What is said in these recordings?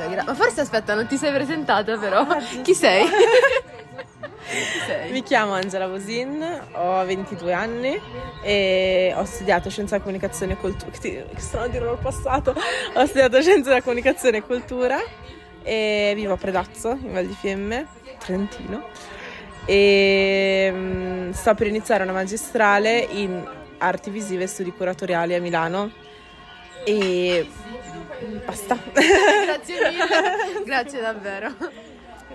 Dai, gra- ma forse aspetta, non ti sei presentata però. Chi sei? Chi sei? Mi chiamo Angela Vosin, ho 22 anni e ho studiato Scienza della Comunicazione e Cultura. Che strano dirlo al passato. Ho studiato Scienza della Comunicazione e Cultura e vivo a Predazzo, in Val di Fiemme, Trentino. E mm, sto per iniziare una magistrale in arti visive e studi curatoriali a Milano. E basta. Grazie mille. Grazie davvero.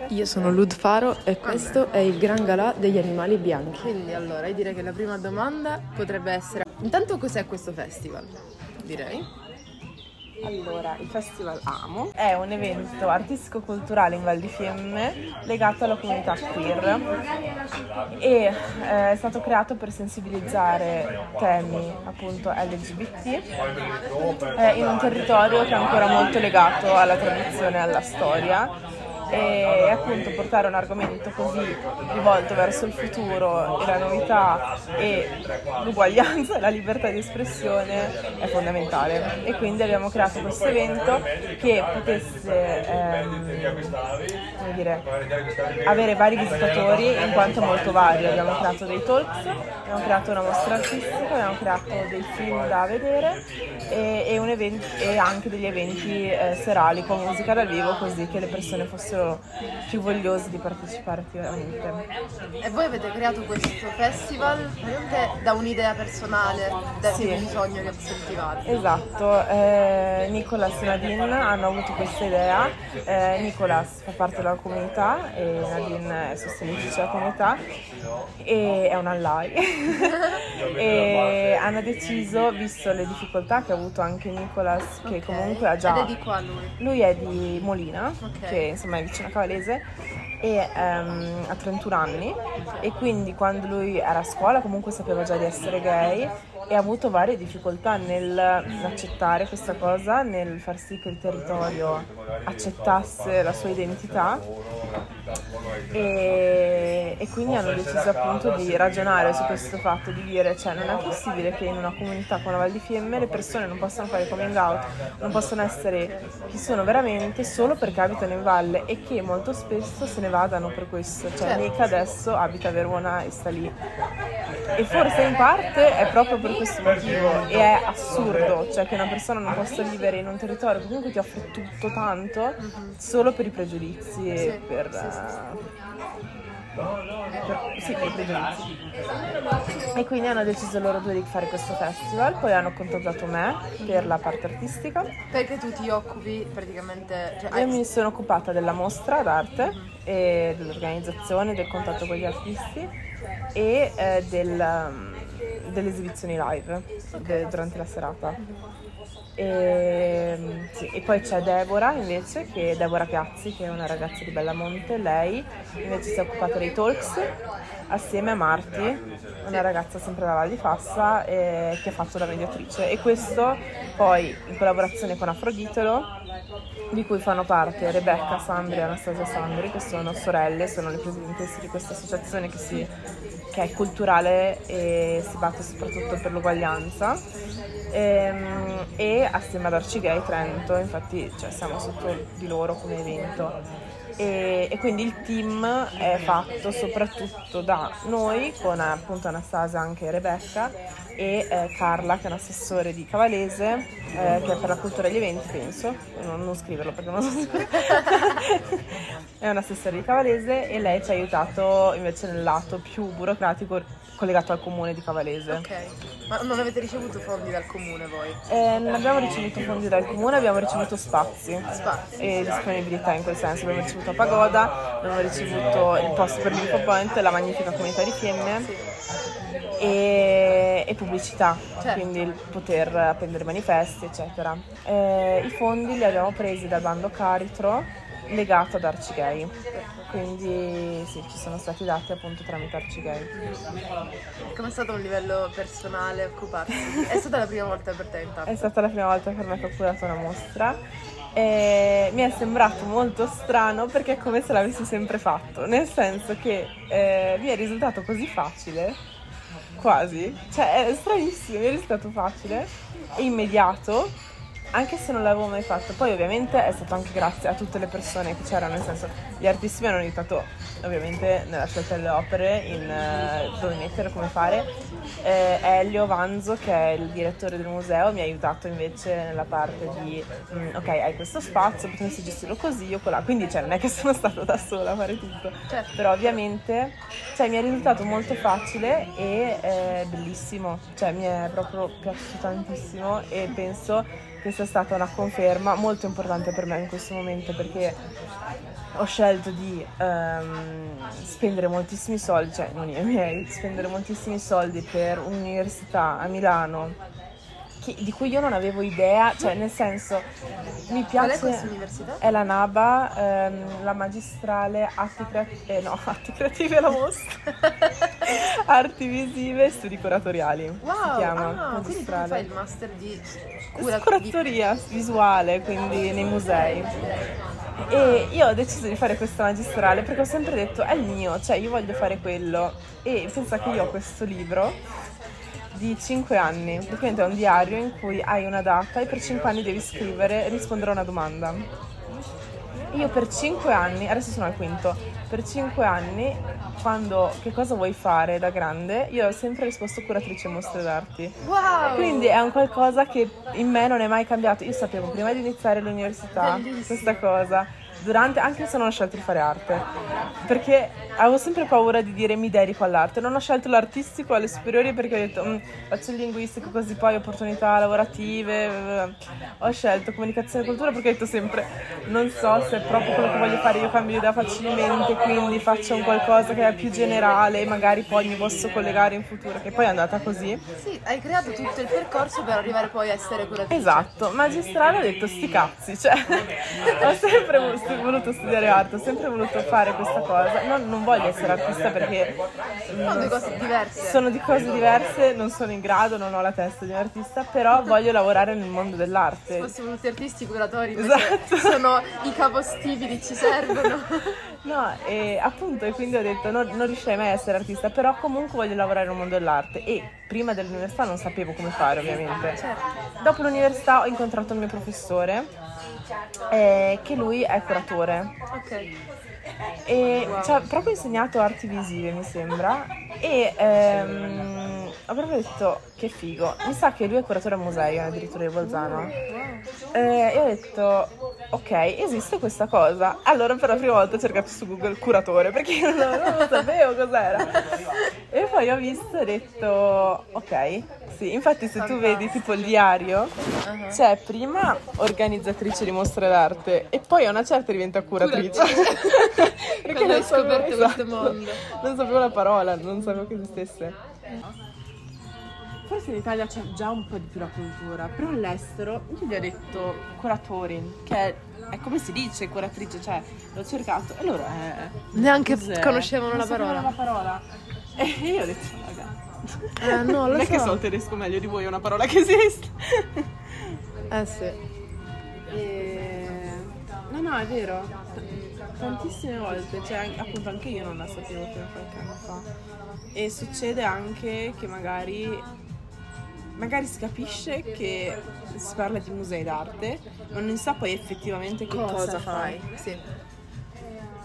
Io sono Lud Faro e questo è il Gran Galà degli animali bianchi. Quindi allora, io direi che la prima domanda potrebbe essere intanto cos'è questo festival? Direi. Allora, il Festival Amo è un evento artistico-culturale in Val di Fiemme legato alla comunità queer e eh, è stato creato per sensibilizzare temi appunto LGBT eh, in un territorio che è ancora molto legato alla tradizione e alla storia e appunto portare un argomento così rivolto verso il futuro e la novità e l'uguaglianza e la libertà di espressione è fondamentale. E quindi abbiamo creato questo evento che potesse ehm, come dire, avere vari visitatori in quanto molto vario abbiamo creato dei talks abbiamo creato una mostra artistica abbiamo creato dei film da vedere e, e, evento, e anche degli eventi eh, serali con musica dal vivo così che le persone fossero più vogliosi di partecipare attivamente. E voi avete creato questo festival da un'idea personale, da sì. un bisogno che sentivate? Esatto, eh, Nicolas e Nadine hanno avuto questa idea, eh, Nicolas fa parte della comunità e Nadine è sostenitrice della comunità e è un ally e hanno deciso, visto le difficoltà che ha avuto anche Nicolas, che okay. comunque ha già... Ed è di qua lui? Lui è di Molina, okay. che insomma è vicino a Cavalese e um, ha 31 anni. E quindi quando lui era a scuola comunque sapeva già di essere gay e ha avuto varie difficoltà nell'accettare questa cosa, nel far sì che il territorio accettasse la sua identità e, e, quindi hanno deciso appunto di ragionare su questo fatto, di dire cioè non è possibile che in una comunità come la Val di Fiemme le persone non possano fare coming out, non possono essere chi sono veramente solo perché abitano in valle e che molto spesso se ne vadano per questo, cioè certo. Nick adesso abita a Verona e sta lì e forse in parte è proprio per questo motivo e è assurdo, cioè che una persona non possa vivere in un territorio che comunque ti offre tutto tanto solo per i pregiudizi e per... Sì, sì, per, sì, per i pregiudizi. E quindi hanno deciso loro due di fare questo festival, poi hanno contattato me per la parte artistica. Perché tu ti occupi praticamente... Cioè, Io mi sono occupata della mostra d'arte mm-hmm. e dell'organizzazione, del contatto con gli artisti e eh, del, um, delle esibizioni live de, durante la serata. E, sì, e, poi c'è Deborah invece, che è Deborah Piazzi, che è una ragazza di Bellamonte. Lei invece si è occupata dei talks assieme a Marti, una ragazza sempre da Val di Fassa, eh, che ha fatto da mediatrice. E questo poi in collaborazione con Afroditelo, di cui fanno parte Rebecca Sandri e Anastasia Sandri, che sono sorelle, sono le presidentesse di questa associazione che, si, che è culturale e si batte soprattutto per l'uguaglianza e, ehm, e assieme ad Arcigay Trento, infatti cioè, siamo sotto di loro come evento. E, e, quindi il team è fatto soprattutto da noi con appunto Anastasia anche Rebecca e eh, Carla che è un assessore di Cavalese eh, che è per la cultura degli eventi penso non, non scriverlo perché non so se è un assessore di Cavalese e lei ci ha aiutato invece nel lato più burocratico collegato al comune di Cavalese. Ok, ma non avete ricevuto fondi dal comune voi? Eh, non abbiamo ricevuto fondi dal comune, abbiamo ricevuto spazi, spazi. e disponibilità in quel senso. Abbiamo ricevuto Pagoda, abbiamo ricevuto il posto per l'Info Point, la magnifica comunità di Fiemme. Sì. E, e, pubblicità, certo. quindi il poter appendere manifesti, eccetera. Eh, I fondi li abbiamo presi dal bando Caritro legato ad Arcigay quindi sì, ci sono stati dati appunto tramite Arcigay. Come è stato un livello personale occuparsi? È stata la prima volta per te intanto? È stata la prima volta per me che ho curato una mostra e mi è sembrato molto strano perché è come se l'avessi sempre fatto, nel senso che eh, mi è risultato così facile, quasi, cioè è stranissimo, mi è risultato facile e immediato anche se non l'avevo mai fatto. Poi ovviamente è stato anche grazie a tutte le persone che c'erano, nel senso gli artisti mi hanno aiutato ovviamente nella scelta delle opere, in eh, dove mettere, come fare. Eh, Elio Vanzo, che è il direttore del museo, mi ha aiutato invece nella parte di mm, ok, hai questo spazio, potresti gestirlo così o colà. Quindi cioè, non è che sono stata da sola a fare tutto. Certo. Però ovviamente cioè, mi è risultato molto facile e eh, bellissimo. Cioè mi è proprio piaciuto tantissimo e penso che sia stata una conferma molto importante per me in questo momento perché ho scelto di ehm, spendere moltissimi soldi, cioè non io, i miei, spendere moltissimi soldi per un'università a Milano che- di cui io non avevo idea, cioè nel senso mi Qual è piace... questa università? È la NABA, ehm, la magistrale Arti Creative, eh, no, Arti Creative è la mostra, Arti Visive e Studi Curatoriali, Wow, si chiama, ah, quindi tu fai il master di cura. Curatoria visuale, quindi nei musei. E io ho deciso di fare questa magistrale perché ho sempre detto è il mio, cioè io voglio fare quello. E pensa che io ho questo libro di 5 anni, praticamente è un diario in cui hai una data e per 5 anni devi scrivere e rispondere a una domanda. Io per 5 anni, adesso sono al quinto, per 5 anni, quando che cosa vuoi fare da grande, io ho sempre risposto curatrice mostre d'arti. Wow! Quindi è un qualcosa che in me non è mai cambiato. Io sapevo prima di iniziare l'università Bellissimo. questa cosa, durante, anche se non ho scelto di fare arte, perché avevo sempre paura di dire mi dedico all'arte. Non ho scelto l'artistico alle superiori perché ho detto "Mm, faccio il linguistico così poi opportunità lavorative. eh, Ho scelto comunicazione e cultura perché ho detto sempre non so se è proprio quello che voglio fare, io cambio idea facilmente, quindi faccio un qualcosa che è più generale e magari poi mi posso collegare in futuro, che poi è andata così. Sì, hai creato tutto il percorso per arrivare poi a essere curatrice. Esatto, magistrale ho detto sti cazzi, cioè ho sempre voluto studiare arte, ho sempre voluto fare questa cosa, non, non voglio essere artista perché mm, Sono due cose diverse. sono di cose diverse, non sono in grado, non ho la testa di un artista, però voglio lavorare nel mondo dell'arte. Se fossimo tutti artisti curatori, Esatto. sono i capostipiti, ci servono. No, e appunto, e quindi ho detto non, non riuscirei mai a essere artista, però comunque voglio lavorare nel mondo dell'arte e prima dell'università non sapevo come fare ovviamente. Certo. Dopo l'università ho incontrato il mio professore, eh, che lui è curatore. Ok. E ci ha proprio insegnato arti visive, mi sembra. E ehm, ho proprio detto che figo. Mi sa che lui è curatore a musei, addirittura di Bolzano. Eh, e ho detto, ok, esiste questa cosa. Allora per la prima volta ho cercato su Google curatore perché io non, non lo sapevo cos'era. E poi ho visto e ho detto, ok, sì. Infatti se tu vedi tipo il diario, c'è prima organizzatrice di mostre d'arte e poi a una certa diventa curatrice. Quando hai non sapevo- scoperto questo esatto. mondo. Non sapevo la parola, non sapevo che esistesse. Forse in Italia c'è già un po' di più la cultura, però all'estero io gli ho detto curatori, che è, come si dice curatrice, cioè l'ho cercato e loro è... Neanche cos'è? conoscevano la parola. la parola. E io ho detto, raga, Eh, no, non lo è che so. so il tedesco meglio di voi, è una parola che esiste. Eh sì. E... No, no, è vero. Tantissime volte, cioè appunto anche io non la sapevo fino a qualche anno fa. E succede anche che magari, magari si capisce che si parla di musei d'arte, ma non si sa poi effettivamente che cosa, fai. Sì.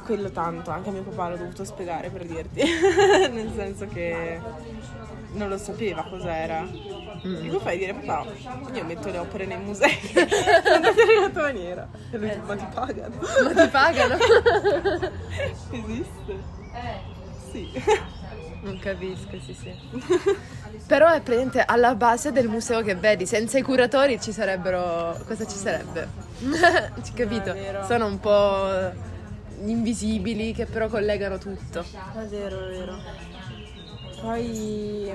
Quello tanto, anche a mio papà l'ho dovuto spiegare per dirti, nel senso che non lo sapeva cos'era. E come fai dire papà, io metto le opere nei musei in una determinata maniera. E lui dice, ma ti pagano? Ma ti pagano? Esiste? Sì. Non capisco, sì, sì. Però è presente alla base del museo che vedi, senza i curatori ci sarebbero. cosa ci sarebbe? Ci capito? È. Sono un po' invisibili che però collegano tutto. È vero, è vero. Poi,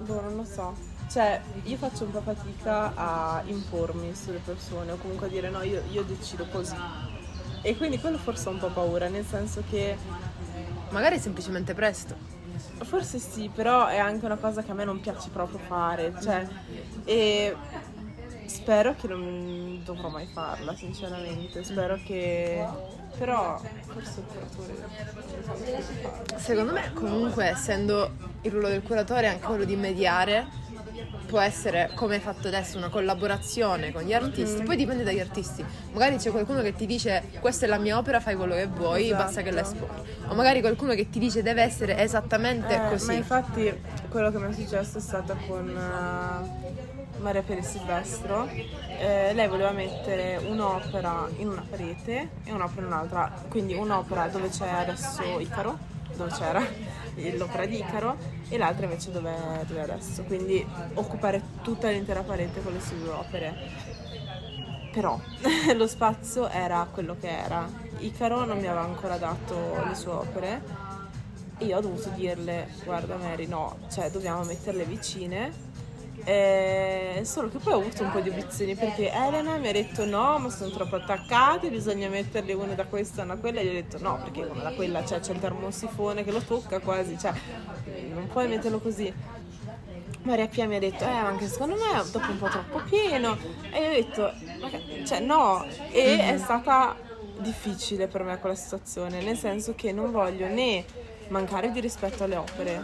boh, non lo so. Cioè, io faccio un po' fatica a impormi sulle persone o comunque a dire no, io, io decido così. E quindi quello forse ho un po' paura, nel senso che Magari semplicemente presto. Forse sì, però è anche una cosa che a me non piace proprio fare, cioè, e spero che non dovrò mai farla, sinceramente, spero che... però forse il curatore. Secondo me, comunque, essendo il ruolo del curatore anche quello di mediare, può essere come hai fatto adesso una collaborazione con gli artisti, poi dipende dagli artisti. Magari c'è qualcuno che ti dice questa è la mia opera, fai quello che vuoi, Esatto. basta che la esponi. O magari qualcuno che ti dice deve essere esattamente Eh, così. Ma infatti quello che mi è successo è stato con eh, Maria Peri Silvestro. Eh, lei voleva mettere un'opera in una parete e un'opera in un'altra. Quindi un'opera dove c'è adesso Icaro, dove c'era l'opera di Icaro, e l'altra invece dove, è adesso. Quindi occupare tutta l'intera parete con le sue due opere. Però lo spazio era quello che era. Icaro non mi aveva ancora dato le sue opere e io ho dovuto dirle, guarda Mary, no, cioè dobbiamo metterle vicine. Eh, solo che poi ho avuto un po' di obiezioni perché Elena mi ha detto no, ma sono troppo attaccate, bisogna metterle una da questa e una da quella. E io ho detto no, perché una da quella cioè, c'è il termosifone che lo tocca quasi, cioè non puoi metterlo così. Maria Pia mi ha detto, eh, anche secondo me è dopo un po' troppo pieno. E io ho detto, "Ma che- cioè no. E è stata difficile per me quella situazione, nel senso che non voglio né mancare di rispetto alle opere,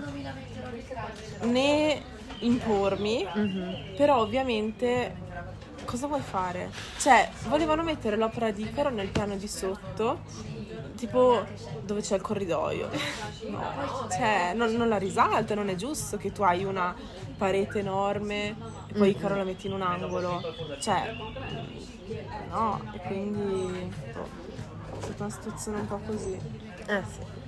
né impormi, però ovviamente cosa vuoi fare? Cioè, volevano mettere l'opera di Icaro nel piano di sotto, tipo dove c'è il corridoio. No, cioè, non, non la risalta, non è giusto che tu hai una parete enorme e poi Icaro la metti in un angolo. Cioè, no, e quindi boh, è stata una situazione un po' così. Eh sì.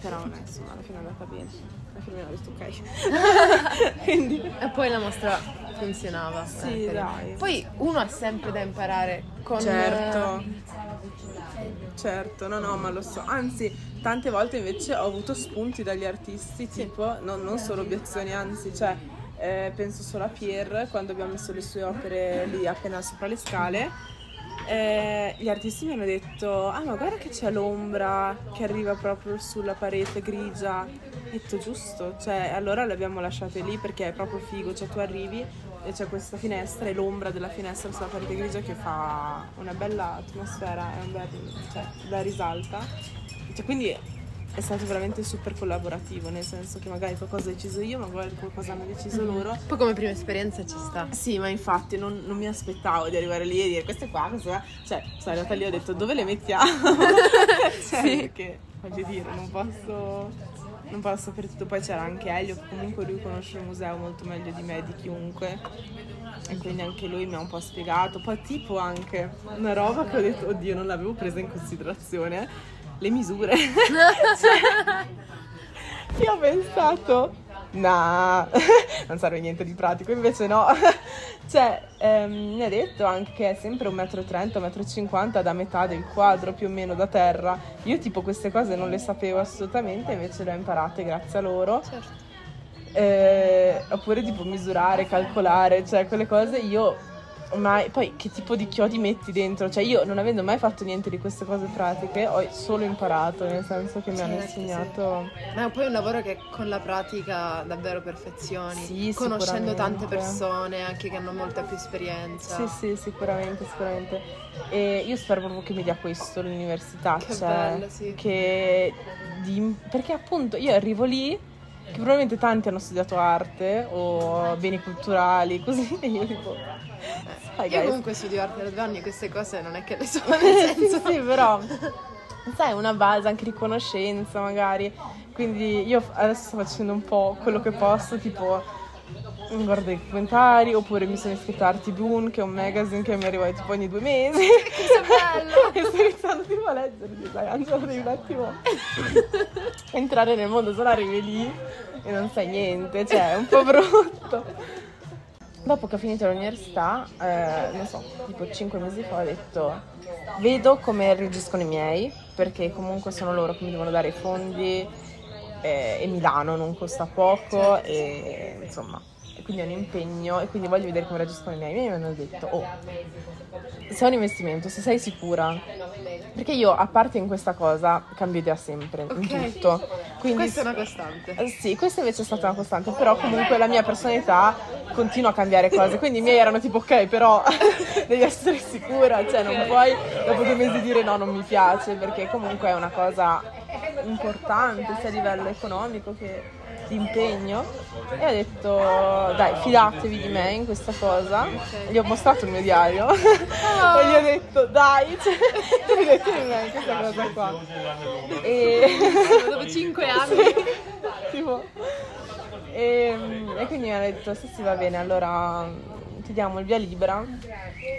Però insomma, alla fine è andata bene. Alla fine mi ha detto ok. quindi E poi la mostra funzionava. Sì, eh, dai. Poi uno ha sempre da imparare con Certo. eh, Certo, no, no, ma lo so. Anzi, tante volte invece ho avuto spunti dagli artisti, tipo, no- non solo obiezioni, anzi, cioè, eh, penso solo a Pierre, quando abbiamo messo le sue opere lì appena sopra le scale. Eh, gli artisti mi hanno detto: Ah, ma guarda che c'è l'ombra che arriva proprio sulla parete grigia. Ho detto giusto, cioè, allora le abbiamo lasciate lì perché è proprio figo. Cioè, tu arrivi e c'è questa finestra e l'ombra della finestra sulla parete grigia che fa una bella atmosfera, è un bel, cioè, la risalta. Cioè, quindi è stato veramente super collaborativo, nel senso che magari qualcosa ho deciso io, magari qualcosa hanno deciso loro. Poi come prima esperienza ci sta. Sì, ma infatti non, non mi aspettavo di arrivare lì e dire queste qua, queste qua. Cioè, sono arrivata lì e ho detto dove le mettiamo? cioè, perché voglio dire, non posso, non posso sapere tutto. Poi c'era anche Elio, che comunque lui conosce il museo molto meglio di me, di chiunque. E quindi anche lui mi ha un po' spiegato. Poi tipo anche una roba che ho detto, oddio, non l'avevo presa in considerazione. Le misure. Cioè, io ho pensato, nah, non serve niente di pratico, invece no. cioè, ehm, mi ha detto anche che è sempre 1,30 m, 1,50 m da metà del quadro più o meno da terra. Io tipo queste cose non le sapevo assolutamente, invece le ho imparate grazie a loro. Certo. Eh, oppure tipo misurare, calcolare, cioè quelle cose io mai poi che tipo di chiodi metti dentro? Cioè io non avendo mai fatto niente di queste cose pratiche, ho solo imparato, nel senso che mi hanno Certo, sì. insegnato Ma è poi un lavoro che con la pratica davvero perfezioni. Sì, conoscendo tante persone anche che hanno molta più esperienza. Sì, sì, sicuramente, sicuramente. E io spero proprio che mi dia questo l'università, Che cioè bello, sì. che di- perché appunto io arrivo lì che probabilmente tanti hanno studiato arte o beni culturali, così e io tipo sai Io guys, comunque studio arte da due anni, queste cose non è che le so, nel sì, senso. sì, però sai, una base anche di conoscenza magari. Quindi io adesso sto facendo un po' quello che posso, tipo guardo i documentari, oppure mi sono iscritta a Artibune, che è un magazine che mi arriva tipo ogni due mesi. bello! e sto iniziando tipo a leggere, dai Angela, devi un attimo entrare nel mondo, se no arrivi lì e non sai niente, cioè è un po' brutto. Dopo che ho finito l'università, eh, non so, tipo 5 mesi fa ho detto vedo come reagiscono i miei, perché comunque sono loro che mi devono dare i fondi eh, e Milano non costa poco e insomma, e quindi è un impegno e quindi voglio vedere come reagiscono i miei. I miei mi hanno detto, oh, se è un investimento, se sei sicura, perché io a parte in questa cosa cambio idea sempre, in Ok. tutto. Quindi Questa è una costante. eh, Sì, questa invece è stata una costante, però comunque la mia personalità continua a cambiare cose, quindi i miei erano tipo ok, però devi essere sicura, cioè non puoi dopo due mesi dire no, non mi piace, perché comunque è una cosa importante sia a livello economico che di impegno e ho detto dai fidatevi di me in questa cosa gli ho mostrato il mio diario. E gli ho detto dai fidatevi di me in questa cosa qua e Dopo 5 anni. tipo, e, e quindi mi ha detto sì sì va bene allora ti diamo il via libera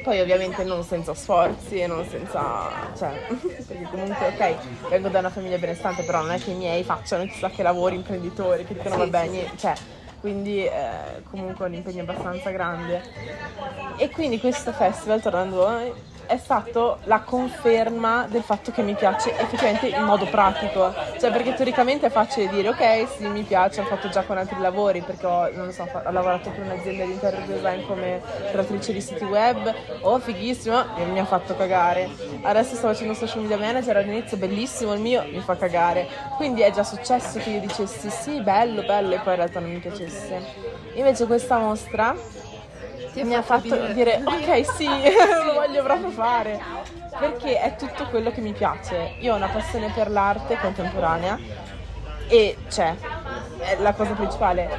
poi ovviamente non senza sforzi e non senza cioè perché comunque ok vengo da una famiglia benestante però non è che i miei facciano chissà che lavori imprenditori che dicono sì, niente cioè quindi eh, comunque un impegno abbastanza grande. E quindi questo festival tornando a noi è stato la conferma del fatto che mi piace effettivamente in modo pratico. Cioè perché teoricamente è facile dire ok sì mi piace ho fatto già con altri lavori perché ho, non so, ho lavorato per un'azienda di interior design come creatrice di siti web oh fighissimo e mi ha fatto cagare. Adesso sto facendo social media manager all'inizio bellissimo il mio mi fa cagare. Quindi è già successo che io dicessi sì bello bello e poi in realtà non mi piacesse. Invece questa mostra Ti mi ha fatto dire ok sì, lo voglio proprio fare. Perché è tutto quello che mi piace. Io ho una passione per l'arte contemporanea e c'è è la cosa principale.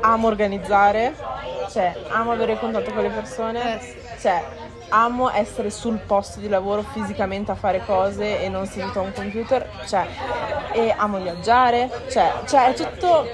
Amo organizzare cioè amo avere contatto con le persone Eh cioè amo essere sul posto di lavoro fisicamente a fare cose e non seduto a un computer cioè e amo viaggiare cioè, cioè è tutto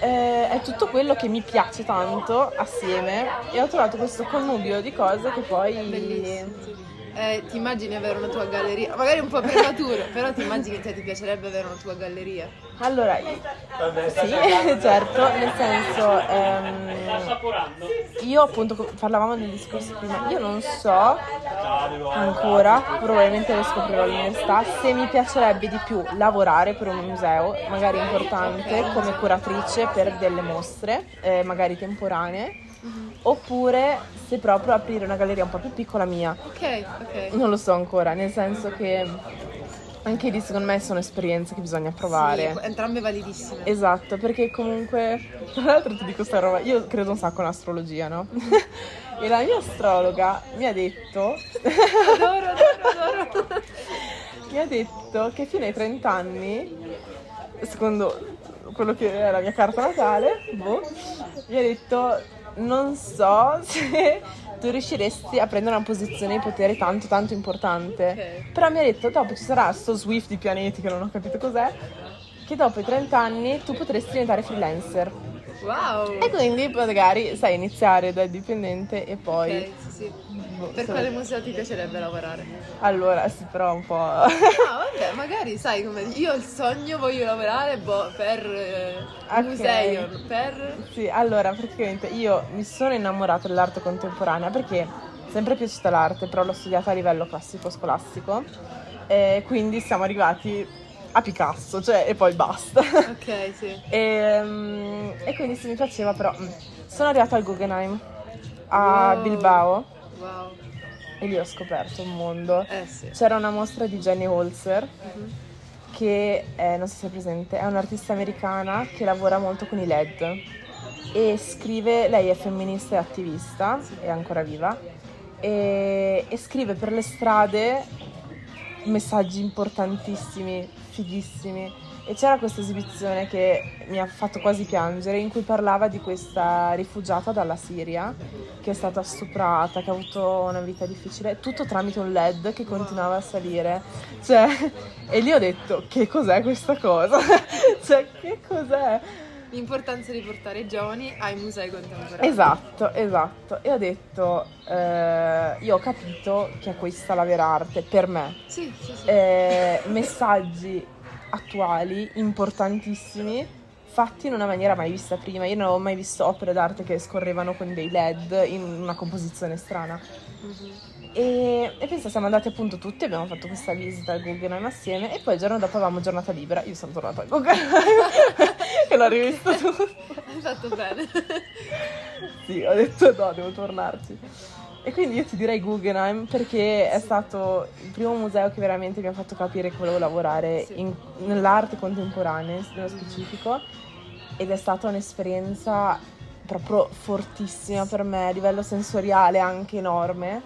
eh, è tutto quello che mi piace tanto assieme e ho trovato questo connubio di cose che poi Bellissimo. Eh, ti immagini avere una tua galleria? Magari un po' prematuro, però ti immagini che ti piacerebbe avere una tua galleria? Allora, sì, certo, nel senso, ehm, io appunto, parlavamo del discorso prima, io non so ancora, probabilmente lo scoprirò all'università, se mi piacerebbe di più lavorare per un museo, magari importante, come curatrice per delle mostre, eh, magari temporanee, oppure se proprio aprire una galleria un po' più piccola mia. Ok, ok. Non lo so ancora, nel senso che anche lì secondo me sono esperienze che bisogna provare. Sì, entrambe validissime. Esatto, perché comunque, tra l'altro ti dico sta roba, io credo un sacco in astrologia, no? e la mia astrologa mi ha detto, Adoro, adoro, adoro. mi ha detto che fino ai 30 anni, secondo quello che è la mia carta natale, boh, mi ha detto non so se tu riusciresti a prendere una posizione di potere tanto tanto importante. Ok. Però mi ha detto dopo ci sarà sto Swift di pianeti che non ho capito cos'è, che dopo i 30 anni tu potresti diventare freelancer. Wow. E quindi magari sai iniziare da dipendente e poi... Ok, sì, sì. Boh, Per se- quale museo ti piacerebbe lavorare? Allora sì però un po'... Ah, vabbè, magari sai come io il sogno voglio lavorare boh, per eh, Ok. museo, per Sì, allora praticamente io mi sono innamorata dell'arte contemporanea perché è sempre piaciuta l'arte, però l'ho studiata a livello classico scolastico. E quindi siamo arrivati a Picasso, cioè, e poi basta. Ok, sì. e, mm, e quindi sì, mi piaceva, però mm, sono arrivata al Guggenheim a Wow. Bilbao Wow. e lì ho scoperto un mondo. Eh sì. C'era una mostra di Jenny Holzer Mhm. che è, non so se è presente, è un'artista americana che lavora molto con i LED e scrive, lei è femminista e attivista, è ancora viva, e, e scrive per le strade messaggi importantissimi, fighissimi. E c'era questa esibizione che mi ha fatto quasi piangere, in cui parlava di questa rifugiata dalla Siria che è stata stuprata, che ha avuto una vita difficile, tutto tramite un LED che continuava a salire. Cioè, e lì ho detto, che cos'è questa cosa? cioè, che cos'è? L'importanza di portare i giovani ai musei contemporanei. Esatto, esatto. E ho detto, eh, io ho capito che è questa la vera arte per me. Sì, sì, sì. Eh, messaggi attuali, importantissimi, fatti in una maniera mai vista prima. Io non avevo mai visto opere d'arte che scorrevano con dei LED in una composizione strana. Mhm. E, e pensa, siamo andati appunto tutti, abbiamo fatto questa visita al Guggenheim assieme e poi il giorno dopo avevamo giornata libera. Io sono tornata al Guggenheim e l'ho rivisto tutto. Hai fatto bene. Sì, ho detto no, devo tornarci. E quindi io ti direi Guggenheim perché è stato il primo museo che veramente mi ha fatto capire che volevo lavorare in- nell'arte contemporanea, nello specifico, ed è stata un'esperienza proprio fortissima per me, a livello sensoriale anche enorme.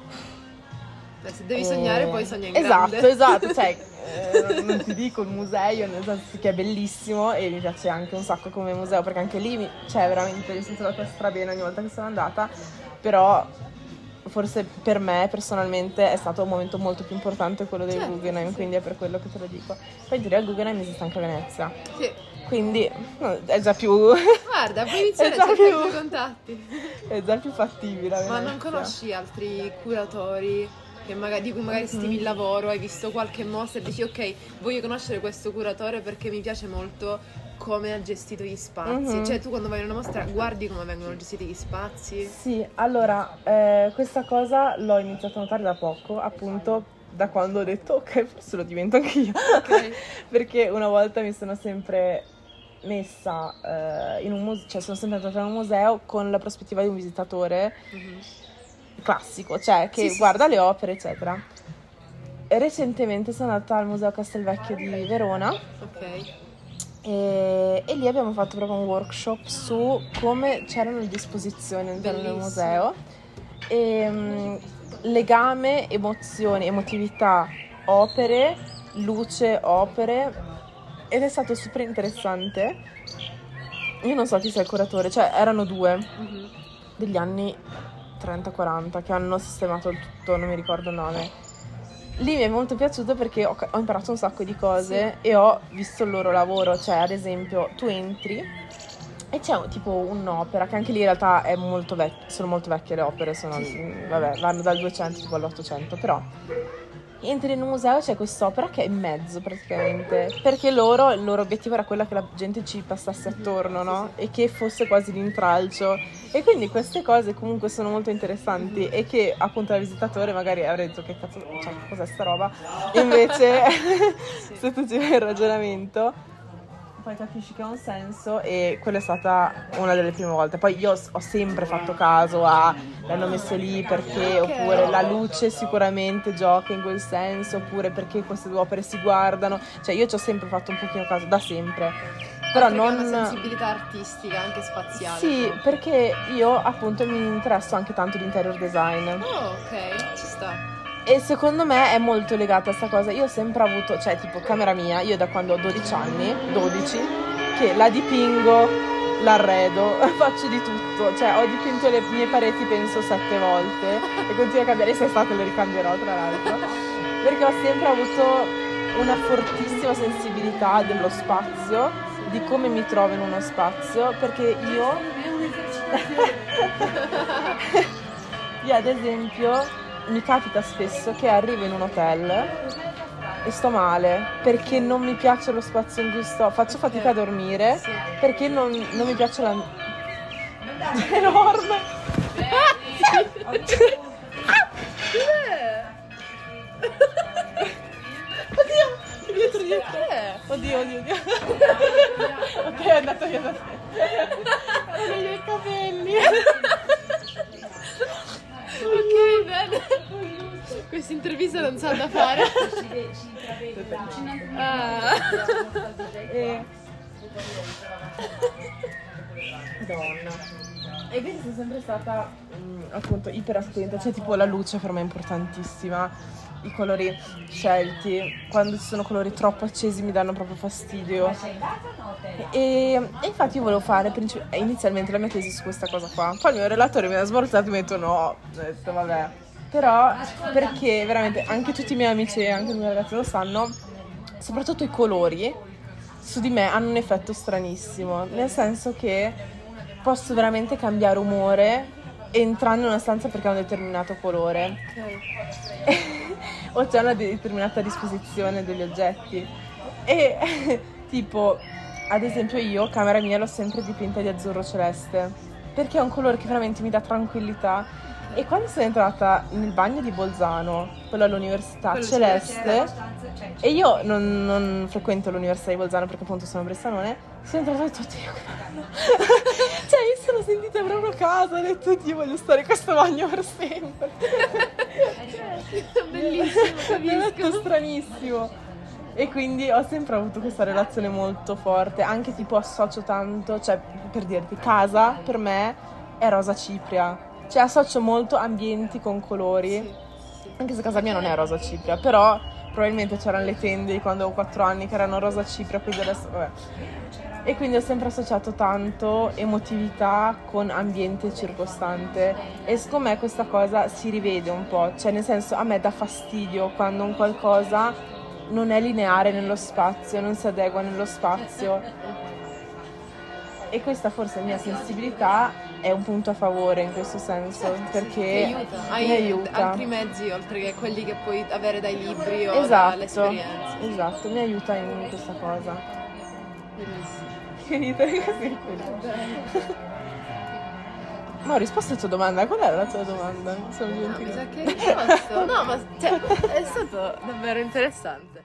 Se devi sognare, poi sogna in esatto, grande. Esatto, cioè, eh, non- ti dico il museo, nel senso che è bellissimo e mi piace anche un sacco come museo, perché anche lì, mi, cioè, veramente mi sono trovata strabene ogni volta che sono andata, però forse per me personalmente è stato un momento molto più importante quello del Certo, Guggenheim, sì. quindi è per quello che te lo dico. Poi teoria il Guggenheim esiste anche a Venezia, Sì. quindi no, è già più, Guarda, puoi iniziare a cercare i tuoi contatti. è già più fattibile. Ma non conosci altri curatori che magari, di cui magari stimi il lavoro, hai visto qualche mostra e dici ok, voglio conoscere questo curatore perché mi piace molto come ha gestito gli spazi. Mhm. Cioè tu quando vai in una mostra guardi come vengono gestiti gli spazi. Sì, allora, eh, questa cosa l'ho iniziato a notare da poco, appunto da quando ho detto ok, forse lo divento anch'io. Ok. Perché una volta mi sono sempre messa eh, in un museo, cioè sono sempre entrata in un museo con la prospettiva di un visitatore Mhm. classico, cioè che sì, guarda sì. le opere, eccetera. Recentemente sono andata al Museo Castelvecchio di Verona Ok. E, e lì abbiamo fatto proprio un workshop su come c'erano le disposizioni all'interno del museo e mm, legame, emozioni, emotività, opere, luce, opere ed è stato super interessante. Io non so chi sia il curatore, cioè erano due Mhm. degli anni 30-40 che hanno sistemato il tutto, non mi ricordo il nome. Lì mi è molto piaciuto perché ho, ho imparato un sacco di cose e ho visto il loro lavoro, cioè ad esempio tu entri e c'è tipo un'opera che anche lì in realtà è molto vecchia, sono molto vecchie le opere, sono, mm, vabbè, vanno dal 200 tipo all'800, però entri in un museo e c'è quest'opera che è in mezzo praticamente, perché loro, il loro obiettivo era quello che la gente ci passasse attorno, no? E che fosse quasi l'intralcio. E quindi queste cose comunque sono molto interessanti e che appunto al visitatore magari avrei detto che cazzo, cioè, cos'è sta roba? Invece se tu ci fai il ragionamento poi capisci che ha un senso e quella è stata una delle prime volte. Poi io ho sempre fatto caso a l'hanno messo lì perché, oppure la luce sicuramente gioca in quel senso, oppure perché queste due opere si guardano. Cioè io ci ho sempre fatto un pochino caso, da sempre. Però Perché non... una sensibilità artistica, anche spaziale. Sì, proprio. perché io appunto mi interesso anche tanto di interior design. Oh, ok, ci sta. E secondo me è molto legata a sta cosa. Io ho sempre avuto, cioè tipo camera mia, io da quando ho 12 anni, 12, che la dipingo, l'arredo, faccio di tutto. Cioè ho dipinto le mie pareti penso sette volte e continuo a cambiare, se estate le ricambierò tra l'altro. Perché ho sempre avuto una fortissima sensibilità dello spazio, di come mi trovo in uno spazio, perché io... Io ad esempio mi capita spesso che arrivo in un hotel e sto male perché non mi piace lo spazio in cui sto, faccio fatica a dormire Sì. perché non, non mi piace la... È enorme! Oddio! Dietro, dietro! Oddio, oddio, oddio! ok, è andato via da te. Questa intervista non sa da fare. Ah. E... Madonna. E quindi sono sempre stata mm, appunto iper attenta, cioè tipo la luce per me è importantissima, i colori scelti, quando ci sono colori troppo accesi mi danno proprio fastidio. E, e infatti io volevo fare princip- inizialmente la mia tesi su questa cosa qua, poi il mio relatore mi ha sborzato e mi ha detto no, ho detto vabbè. Però perché veramente anche tutti i miei amici e anche i miei ragazzi lo sanno, soprattutto i colori su di me hanno un effetto stranissimo, nel senso che posso veramente cambiare umore entrando in una stanza perché ha un determinato colore o c'è una determinata disposizione degli oggetti. E tipo, ad esempio io, camera mia, l'ho sempre dipinta di azzurro celeste, perché è un colore che veramente mi dà tranquillità. E quando sono entrata nel bagno di Bolzano, quello all'università Quello celeste, e io non, non frequento l'università di Bolzano perché appunto sono bressanone, sono entrata e ho detto, oddio che bello. cioè io sono sentita proprio a casa, ho detto, oddio voglio stare in questo bagno per sempre. Bellissimo, Mi ha detto capisco. stranissimo. E quindi ho sempre avuto questa relazione molto forte, anche tipo associo tanto, cioè per dirti, casa per me è rosa cipria, cioè associo molto ambienti con colori Sì, sì. Anche se casa mia non è rosa cipria, però probabilmente c'erano le tende quando avevo 4 anni che erano rosa cipria, quindi adesso vabbè. E quindi ho sempre associato tanto emotività con ambiente circostante e secondo me questa cosa si rivede un po', cioè nel senso a me dà fastidio quando un qualcosa non è lineare nello spazio, non si adegua nello spazio. E questa forse mia sensibilità è un punto a favore in questo senso, perché Ti aiuta. Hai mi aiuta. altri mezzi oltre che quelli che puoi avere dai libri o Esatto, dall'esperienza. esatto, mi aiuta in questa cosa. Bellissimo. Che ridere così. Ma ho risposto alla tua domanda, qual era la tua domanda? Mi sono No, mi dimenticata. sa che hai risposto. No, ma cioè, è stato davvero interessante.